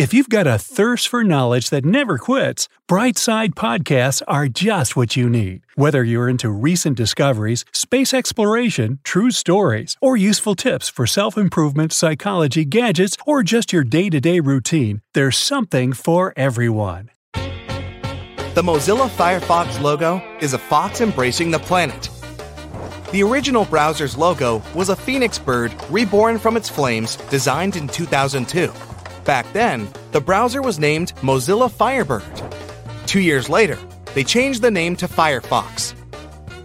If you've got a thirst for knowledge that never quits, Brightside Podcasts are just what you need. Whether you're into recent discoveries, space exploration, true stories, or useful tips for self improvement, psychology, gadgets, or just your day to day routine, there's something for everyone. The Mozilla Firefox logo is a fox embracing the planet. The original browser's logo was a phoenix bird reborn from its flames, designed in 2002. Back then, the browser was named Mozilla Firebird. Two years later, they changed the name to Firefox.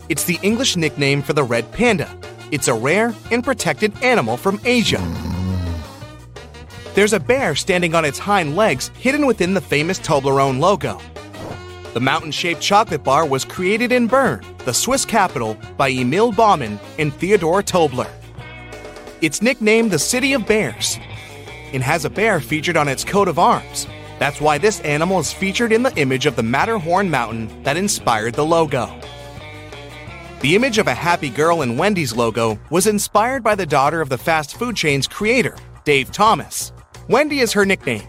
It's the English nickname for the red panda. It's a rare and protected animal from Asia. There's a bear standing on its hind legs hidden within the famous Toblerone logo. The mountain shaped chocolate bar was created in Bern, the Swiss capital, by Emil Baumann and Theodor Tobler. It's nicknamed the City of Bears and has a bear featured on its coat of arms. That's why this animal is featured in the image of the Matterhorn mountain that inspired the logo. The image of a happy girl in Wendy's logo was inspired by the daughter of the fast food chain's creator, Dave Thomas. Wendy is her nickname.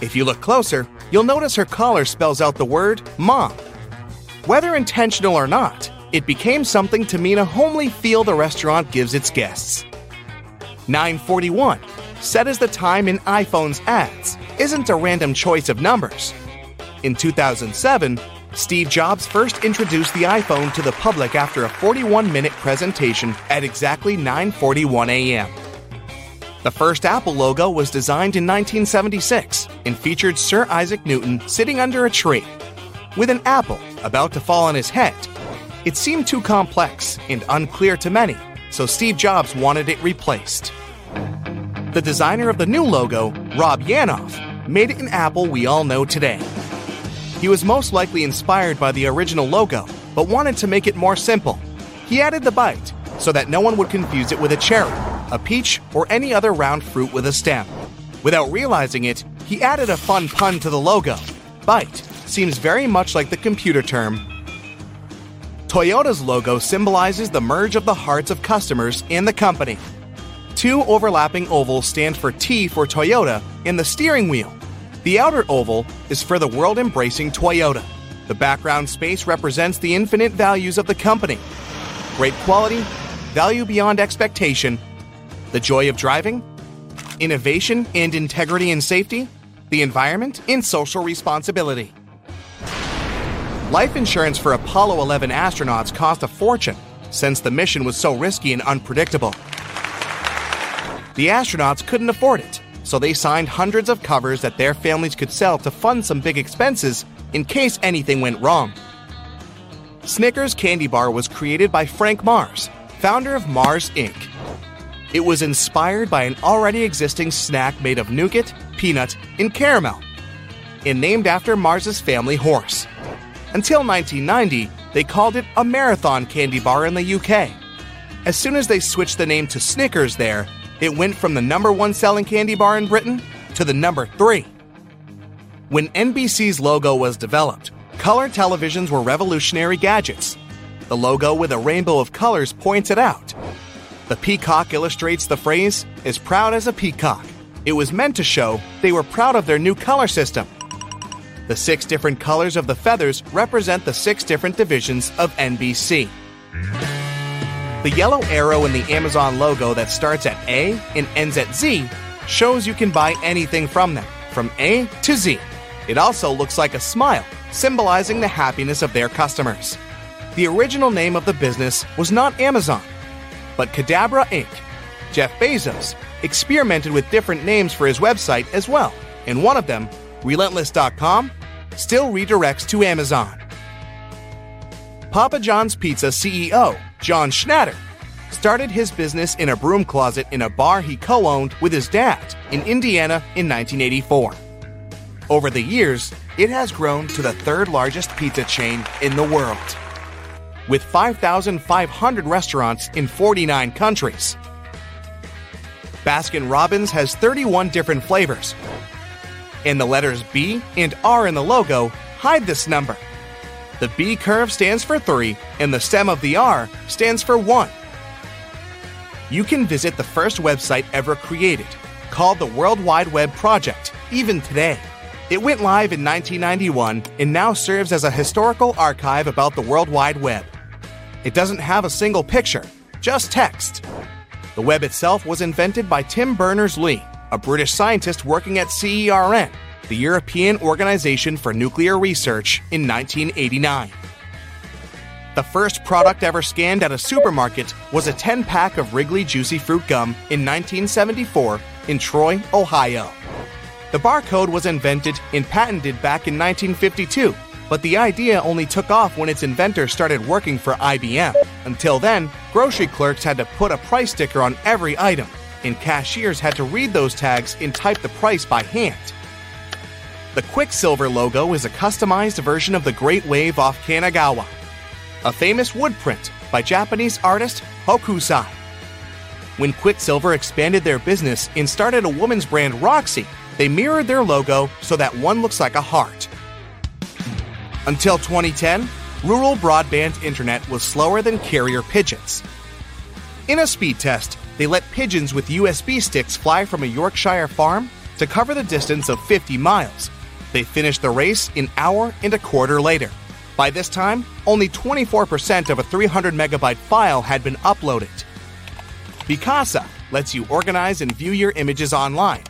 If you look closer, you'll notice her collar spells out the word mom. Whether intentional or not, it became something to mean a homely feel the restaurant gives its guests. 941 set as the time in iPhone's ads isn't a random choice of numbers. In 2007, Steve Jobs first introduced the iPhone to the public after a 41 minute presentation at exactly 9:41 a.m. The first Apple logo was designed in 1976 and featured Sir Isaac Newton sitting under a tree with an apple about to fall on his head. It seemed too complex and unclear to many, so Steve Jobs wanted it replaced. The designer of the new logo, Rob Yanoff, made it an apple we all know today. He was most likely inspired by the original logo, but wanted to make it more simple. He added the bite so that no one would confuse it with a cherry, a peach, or any other round fruit with a stem. Without realizing it, he added a fun pun to the logo. Bite seems very much like the computer term. Toyota's logo symbolizes the merge of the hearts of customers and the company. Two overlapping ovals stand for T for Toyota in the steering wheel. The outer oval is for the world embracing Toyota. The background space represents the infinite values of the company great quality, value beyond expectation, the joy of driving, innovation and integrity and safety, the environment, and social responsibility. Life insurance for Apollo 11 astronauts cost a fortune since the mission was so risky and unpredictable. The astronauts couldn't afford it, so they signed hundreds of covers that their families could sell to fund some big expenses in case anything went wrong. Snickers Candy Bar was created by Frank Mars, founder of Mars Inc. It was inspired by an already existing snack made of nougat, peanut, and caramel, and named after Mars's family horse. Until 1990, they called it a marathon candy bar in the UK. As soon as they switched the name to Snickers there, it went from the number one selling candy bar in Britain to the number three. When NBC's logo was developed, color televisions were revolutionary gadgets. The logo with a rainbow of colors points it out. The peacock illustrates the phrase, as proud as a peacock. It was meant to show they were proud of their new color system. The six different colors of the feathers represent the six different divisions of NBC. The yellow arrow in the Amazon logo that starts at A and ends at Z shows you can buy anything from them, from A to Z. It also looks like a smile, symbolizing the happiness of their customers. The original name of the business was not Amazon, but Cadabra Inc. Jeff Bezos experimented with different names for his website as well, and one of them, Relentless.com, still redirects to Amazon. Papa John's Pizza CEO, John Schnatter, started his business in a broom closet in a bar he co owned with his dad in Indiana in 1984. Over the years, it has grown to the third largest pizza chain in the world. With 5,500 restaurants in 49 countries. Baskin Robbins has 31 different flavors, and the letters B and R in the logo hide this number. The B curve stands for 3, and the stem of the R stands for 1. You can visit the first website ever created, called the World Wide Web Project, even today. It went live in 1991 and now serves as a historical archive about the World Wide Web. It doesn't have a single picture, just text. The web itself was invented by Tim Berners Lee, a British scientist working at CERN, the European Organization for Nuclear Research, in 1989. The first product ever scanned at a supermarket was a 10 pack of Wrigley Juicy Fruit Gum in 1974 in Troy, Ohio. The barcode was invented and patented back in 1952, but the idea only took off when its inventor started working for IBM. Until then, grocery clerks had to put a price sticker on every item, and cashiers had to read those tags and type the price by hand. The Quiksilver logo is a customized version of the Great Wave off Kanagawa, a famous wood print by Japanese artist Hokusai. When Quiksilver expanded their business and started a woman's brand Roxy, they mirrored their logo so that one looks like a heart. Until 2010, rural broadband internet was slower than carrier pigeons. In a speed test, they let pigeons with USB sticks fly from a Yorkshire farm to cover the distance of 50 miles. They finished the race an hour and a quarter later. By this time, only 24% of a 300 megabyte file had been uploaded. Picasa lets you organize and view your images online,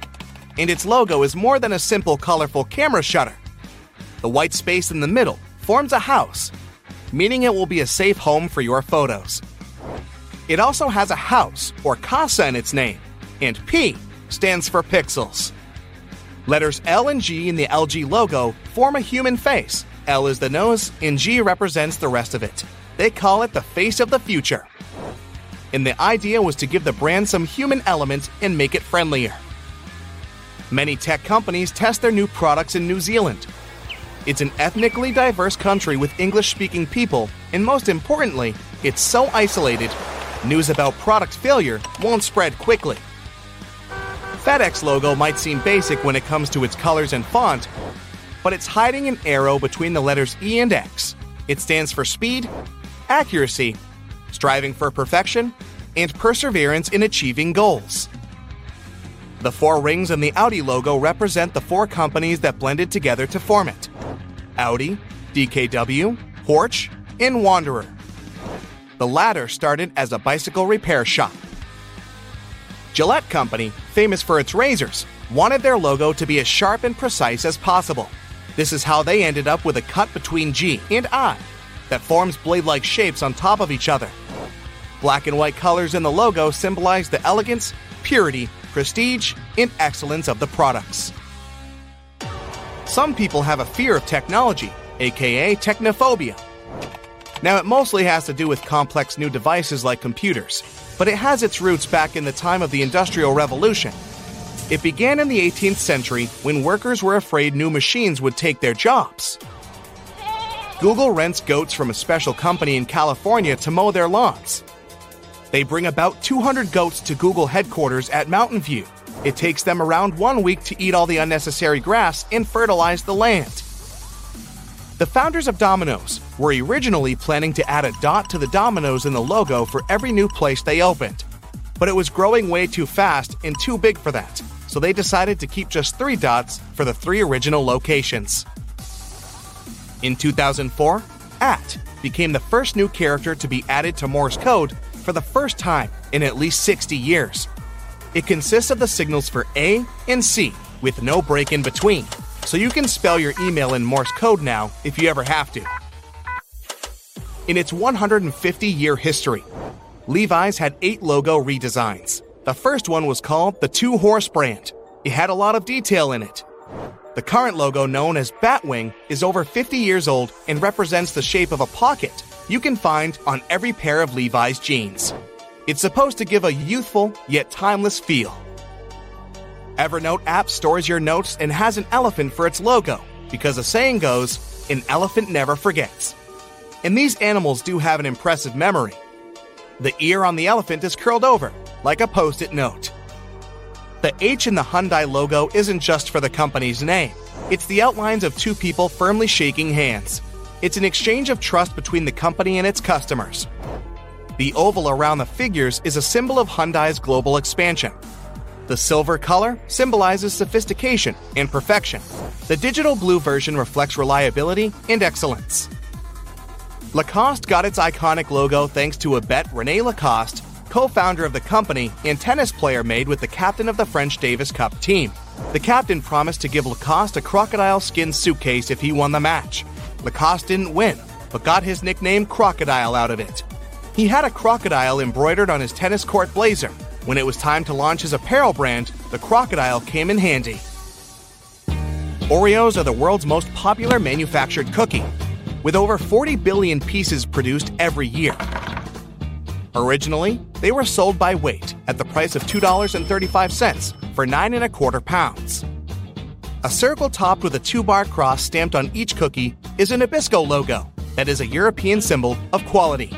and its logo is more than a simple colorful camera shutter. The white space in the middle forms a house, meaning it will be a safe home for your photos. It also has a house or casa in its name, and P stands for pixels. Letters L and G in the LG logo form a human face. L is the nose, and G represents the rest of it. They call it the face of the future. And the idea was to give the brand some human element and make it friendlier. Many tech companies test their new products in New Zealand. It's an ethnically diverse country with English speaking people, and most importantly, it's so isolated, news about product failure won't spread quickly. FedEx logo might seem basic when it comes to its colors and font, but it's hiding an arrow between the letters E and X. It stands for speed, accuracy, striving for perfection, and perseverance in achieving goals. The four rings in the Audi logo represent the four companies that blended together to form it Audi, DKW, Porsche, and Wanderer. The latter started as a bicycle repair shop. Gillette Company, famous for its razors, wanted their logo to be as sharp and precise as possible. This is how they ended up with a cut between G and I that forms blade like shapes on top of each other. Black and white colors in the logo symbolize the elegance, purity, prestige, and excellence of the products. Some people have a fear of technology, aka technophobia. Now, it mostly has to do with complex new devices like computers, but it has its roots back in the time of the Industrial Revolution. It began in the 18th century when workers were afraid new machines would take their jobs. Google rents goats from a special company in California to mow their lawns. They bring about 200 goats to Google headquarters at Mountain View. It takes them around one week to eat all the unnecessary grass and fertilize the land. The founders of Domino's were originally planning to add a dot to the dominoes in the logo for every new place they opened. But it was growing way too fast and too big for that, so they decided to keep just three dots for the three original locations. In 2004, at became the first new character to be added to Morse code for the first time in at least 60 years. It consists of the signals for A and C, with no break in between, so you can spell your email in Morse code now if you ever have to. In its 150 year history, Levi's had eight logo redesigns. The first one was called the Two Horse brand. It had a lot of detail in it. The current logo, known as Batwing, is over 50 years old and represents the shape of a pocket you can find on every pair of Levi's jeans. It's supposed to give a youthful yet timeless feel. Evernote app stores your notes and has an elephant for its logo because the saying goes, an elephant never forgets. And these animals do have an impressive memory. The ear on the elephant is curled over, like a post it note. The H in the Hyundai logo isn't just for the company's name, it's the outlines of two people firmly shaking hands. It's an exchange of trust between the company and its customers. The oval around the figures is a symbol of Hyundai's global expansion. The silver color symbolizes sophistication and perfection. The digital blue version reflects reliability and excellence. Lacoste got its iconic logo thanks to a bet Rene Lacoste, co founder of the company and tennis player, made with the captain of the French Davis Cup team. The captain promised to give Lacoste a crocodile skin suitcase if he won the match. Lacoste didn't win, but got his nickname Crocodile out of it. He had a crocodile embroidered on his tennis court blazer. When it was time to launch his apparel brand, the crocodile came in handy. Oreos are the world's most popular manufactured cookie, with over 40 billion pieces produced every year. Originally, they were sold by weight at the price of $2.35 for nine and a quarter pounds. A circle topped with a two bar cross stamped on each cookie is a Nabisco logo that is a European symbol of quality.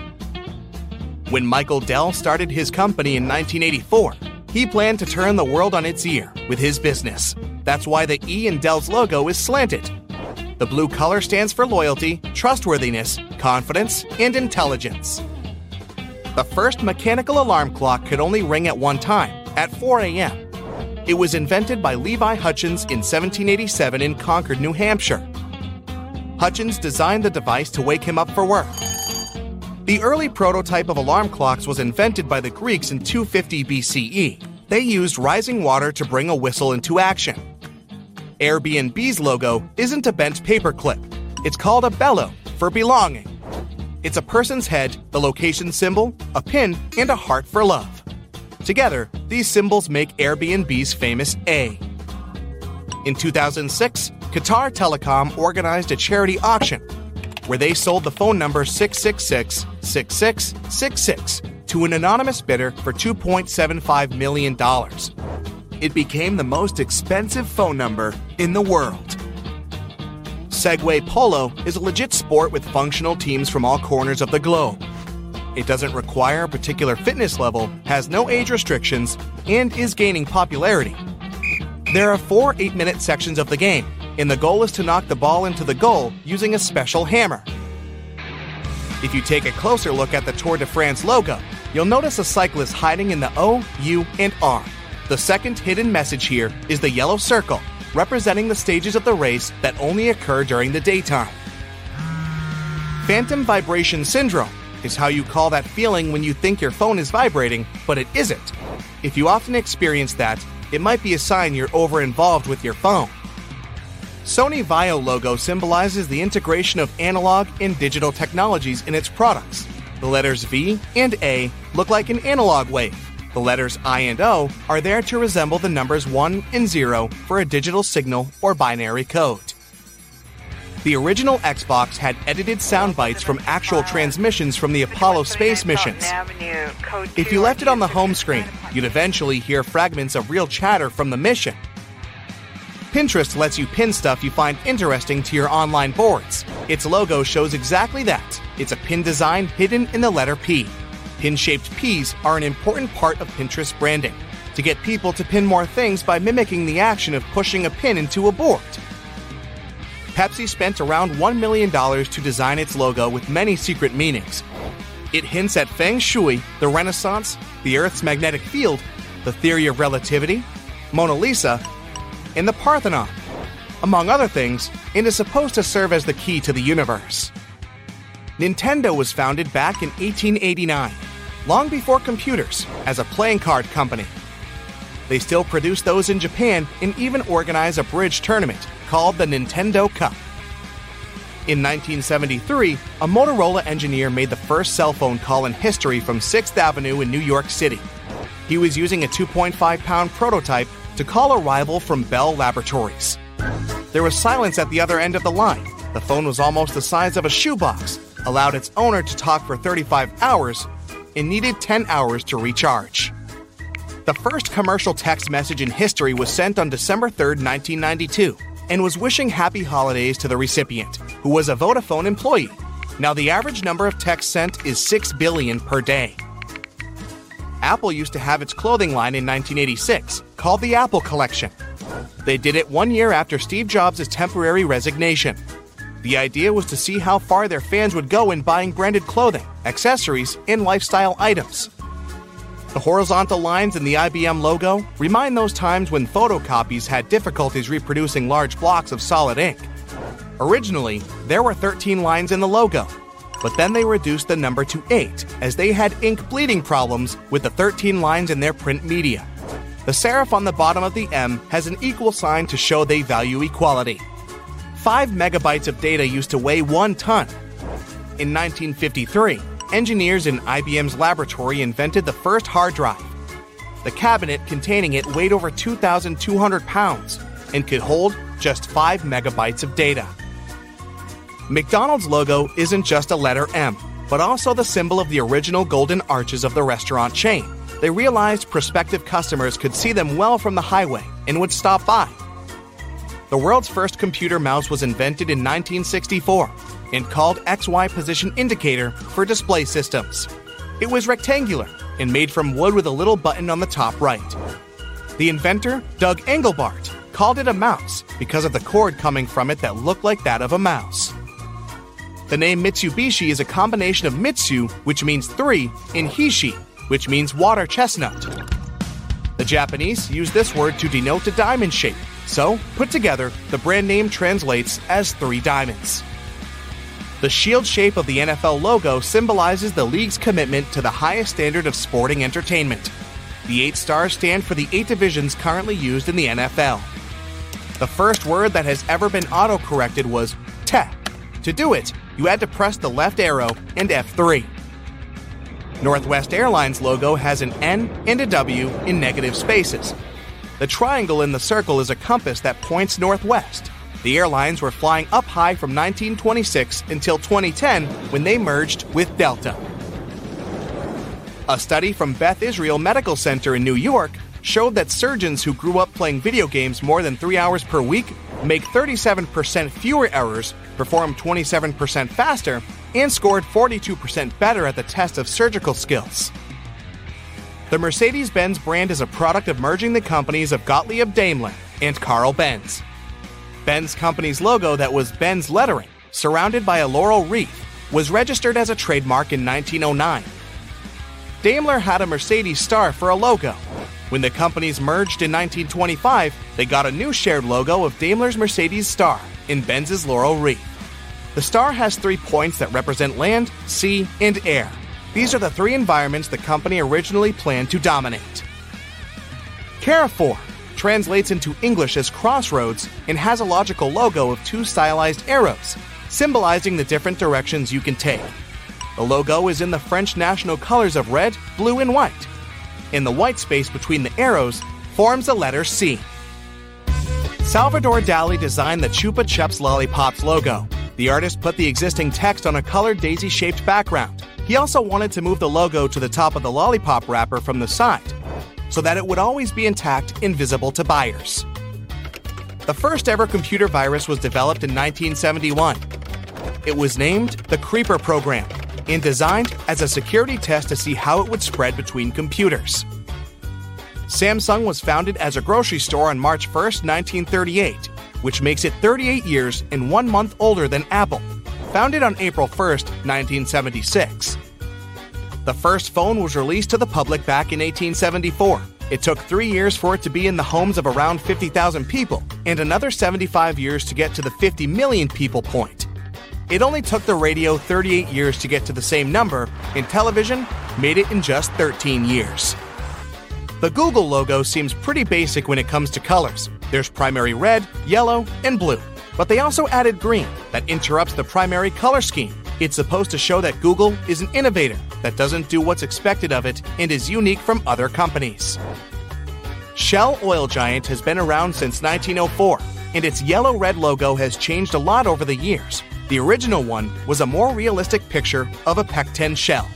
When Michael Dell started his company in 1984, he planned to turn the world on its ear with his business. That's why the E in Dell's logo is slanted. The blue color stands for loyalty, trustworthiness, confidence, and intelligence. The first mechanical alarm clock could only ring at one time, at 4 a.m. It was invented by Levi Hutchins in 1787 in Concord, New Hampshire. Hutchins designed the device to wake him up for work. The early prototype of alarm clocks was invented by the Greeks in 250 BCE. They used rising water to bring a whistle into action. Airbnb's logo isn't a bent paperclip, it's called a Bélo for belonging. It's a person's head, the location symbol, a pin, and a heart for love. Together, these symbols make Airbnb's famous A. In 2006, Qatar Telecom organized a charity auction where they sold the phone number 666 6666 to an anonymous bidder for $2.75 million. It became the most expensive phone number in the world. Segway Polo is a legit sport with functional teams from all corners of the globe. It doesn't require a particular fitness level, has no age restrictions, and is gaining popularity. There are four 8 minute sections of the game, and the goal is to knock the ball into the goal using a special hammer. If you take a closer look at the Tour de France logo, you'll notice a cyclist hiding in the O, U, and R. The second hidden message here is the yellow circle, representing the stages of the race that only occur during the daytime. Phantom vibration syndrome is how you call that feeling when you think your phone is vibrating, but it isn't. If you often experience that, it might be a sign you're over involved with your phone. Sony Vaio logo symbolizes the integration of analog and digital technologies in its products. The letters V and A look like an analog wave. The letters I and O are there to resemble the numbers 1 and 0 for a digital signal or binary code. The original Xbox had edited sound bites from actual transmissions from the Apollo space missions. If you left it on the home screen, you'd eventually hear fragments of real chatter from the mission. Pinterest lets you pin stuff you find interesting to your online boards. Its logo shows exactly that. It's a pin design hidden in the letter P. Pin shaped peas are an important part of Pinterest branding. To get people to pin more things by mimicking the action of pushing a pin into a board. Pepsi spent around $1 million to design its logo with many secret meanings. It hints at feng shui, the Renaissance, the Earth's magnetic field, the theory of relativity, Mona Lisa, and the Parthenon, among other things, and is supposed to serve as the key to the universe. Nintendo was founded back in 1889, long before computers, as a playing card company. They still produce those in Japan and even organize a bridge tournament called the Nintendo Cup. In 1973, a Motorola engineer made the first cell phone call in history from 6th Avenue in New York City. He was using a 2.5 pound prototype to call a rival from Bell Laboratories. There was silence at the other end of the line. The phone was almost the size of a shoebox, allowed its owner to talk for 35 hours, and needed 10 hours to recharge. The first commercial text message in history was sent on December 3, 1992, and was wishing happy holidays to the recipient, who was a Vodafone employee. Now, the average number of texts sent is 6 billion per day. Apple used to have its clothing line in 1986, called the Apple Collection. They did it one year after Steve Jobs' temporary resignation. The idea was to see how far their fans would go in buying branded clothing, accessories, and lifestyle items. The horizontal lines in the IBM logo remind those times when photocopies had difficulties reproducing large blocks of solid ink. Originally, there were 13 lines in the logo, but then they reduced the number to 8 as they had ink bleeding problems with the 13 lines in their print media. The serif on the bottom of the M has an equal sign to show they value equality. 5 megabytes of data used to weigh 1 ton. In 1953, engineers in IBM's laboratory invented the first hard drive. The cabinet containing it weighed over 2,200 pounds and could hold just 5 megabytes of data. McDonald's logo isn't just a letter M, but also the symbol of the original golden arches of the restaurant chain. They realized prospective customers could see them well from the highway and would stop by. The world's first computer mouse was invented in 1964 and called XY Position Indicator for display systems. It was rectangular and made from wood with a little button on the top right. The inventor, Doug Engelbart, called it a mouse because of the cord coming from it that looked like that of a mouse. The name Mitsubishi is a combination of Mitsu, which means three, and Hishi, which means water chestnut. The Japanese use this word to denote a diamond shape, so, put together, the brand name translates as three diamonds. The shield shape of the NFL logo symbolizes the league's commitment to the highest standard of sporting entertainment. The eight stars stand for the eight divisions currently used in the NFL. The first word that has ever been auto-corrected was te. To do it, you had to press the left arrow and F3. Northwest Airlines logo has an N and a W in negative spaces. The triangle in the circle is a compass that points northwest. The airlines were flying up high from 1926 until 2010 when they merged with Delta. A study from Beth Israel Medical Center in New York showed that surgeons who grew up playing video games more than three hours per week make 37% fewer errors, perform 27% faster, and scored 42% better at the test of surgical skills. The Mercedes Benz brand is a product of merging the companies of Gottlieb Daimler and Carl Benz. Benz company's logo that was Benz lettering, surrounded by a laurel wreath, was registered as a trademark in 1909. Daimler had a Mercedes star for a logo. When the companies merged in 1925, they got a new shared logo of Daimler's Mercedes star in Benz's laurel wreath. The star has three points that represent land, sea, and air. These are the three environments the company originally planned to dominate. Carrefour translates into English as crossroads and has a logical logo of two stylized arrows, symbolizing the different directions you can take. The logo is in the French national colors of red, blue, and white. In the white space between the arrows forms the letter C. Salvador Dali designed the Chupa Chups Lollipops logo. The artist put the existing text on a colored daisy shaped background. He also wanted to move the logo to the top of the lollipop wrapper from the side so that it would always be intact and visible to buyers. The first ever computer virus was developed in 1971. It was named the Creeper Program and designed as a security test to see how it would spread between computers. Samsung was founded as a grocery store on March 1, 1938, which makes it 38 years and one month older than Apple, founded on April 1, 1976. The first phone was released to the public back in 1874. It took three years for it to be in the homes of around 50,000 people, and another 75 years to get to the 50 million people point. It only took the radio 38 years to get to the same number, and television made it in just 13 years. The Google logo seems pretty basic when it comes to colors. There's primary red, yellow, and blue. But they also added green that interrupts the primary color scheme. It's supposed to show that Google is an innovator that doesn't do what's expected of it and is unique from other companies. Shell Oil Giant has been around since 1904, and its yellow red logo has changed a lot over the years. The original one was a more realistic picture of a pecten shell.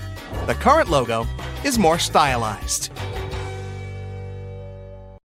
The current logo is more stylized.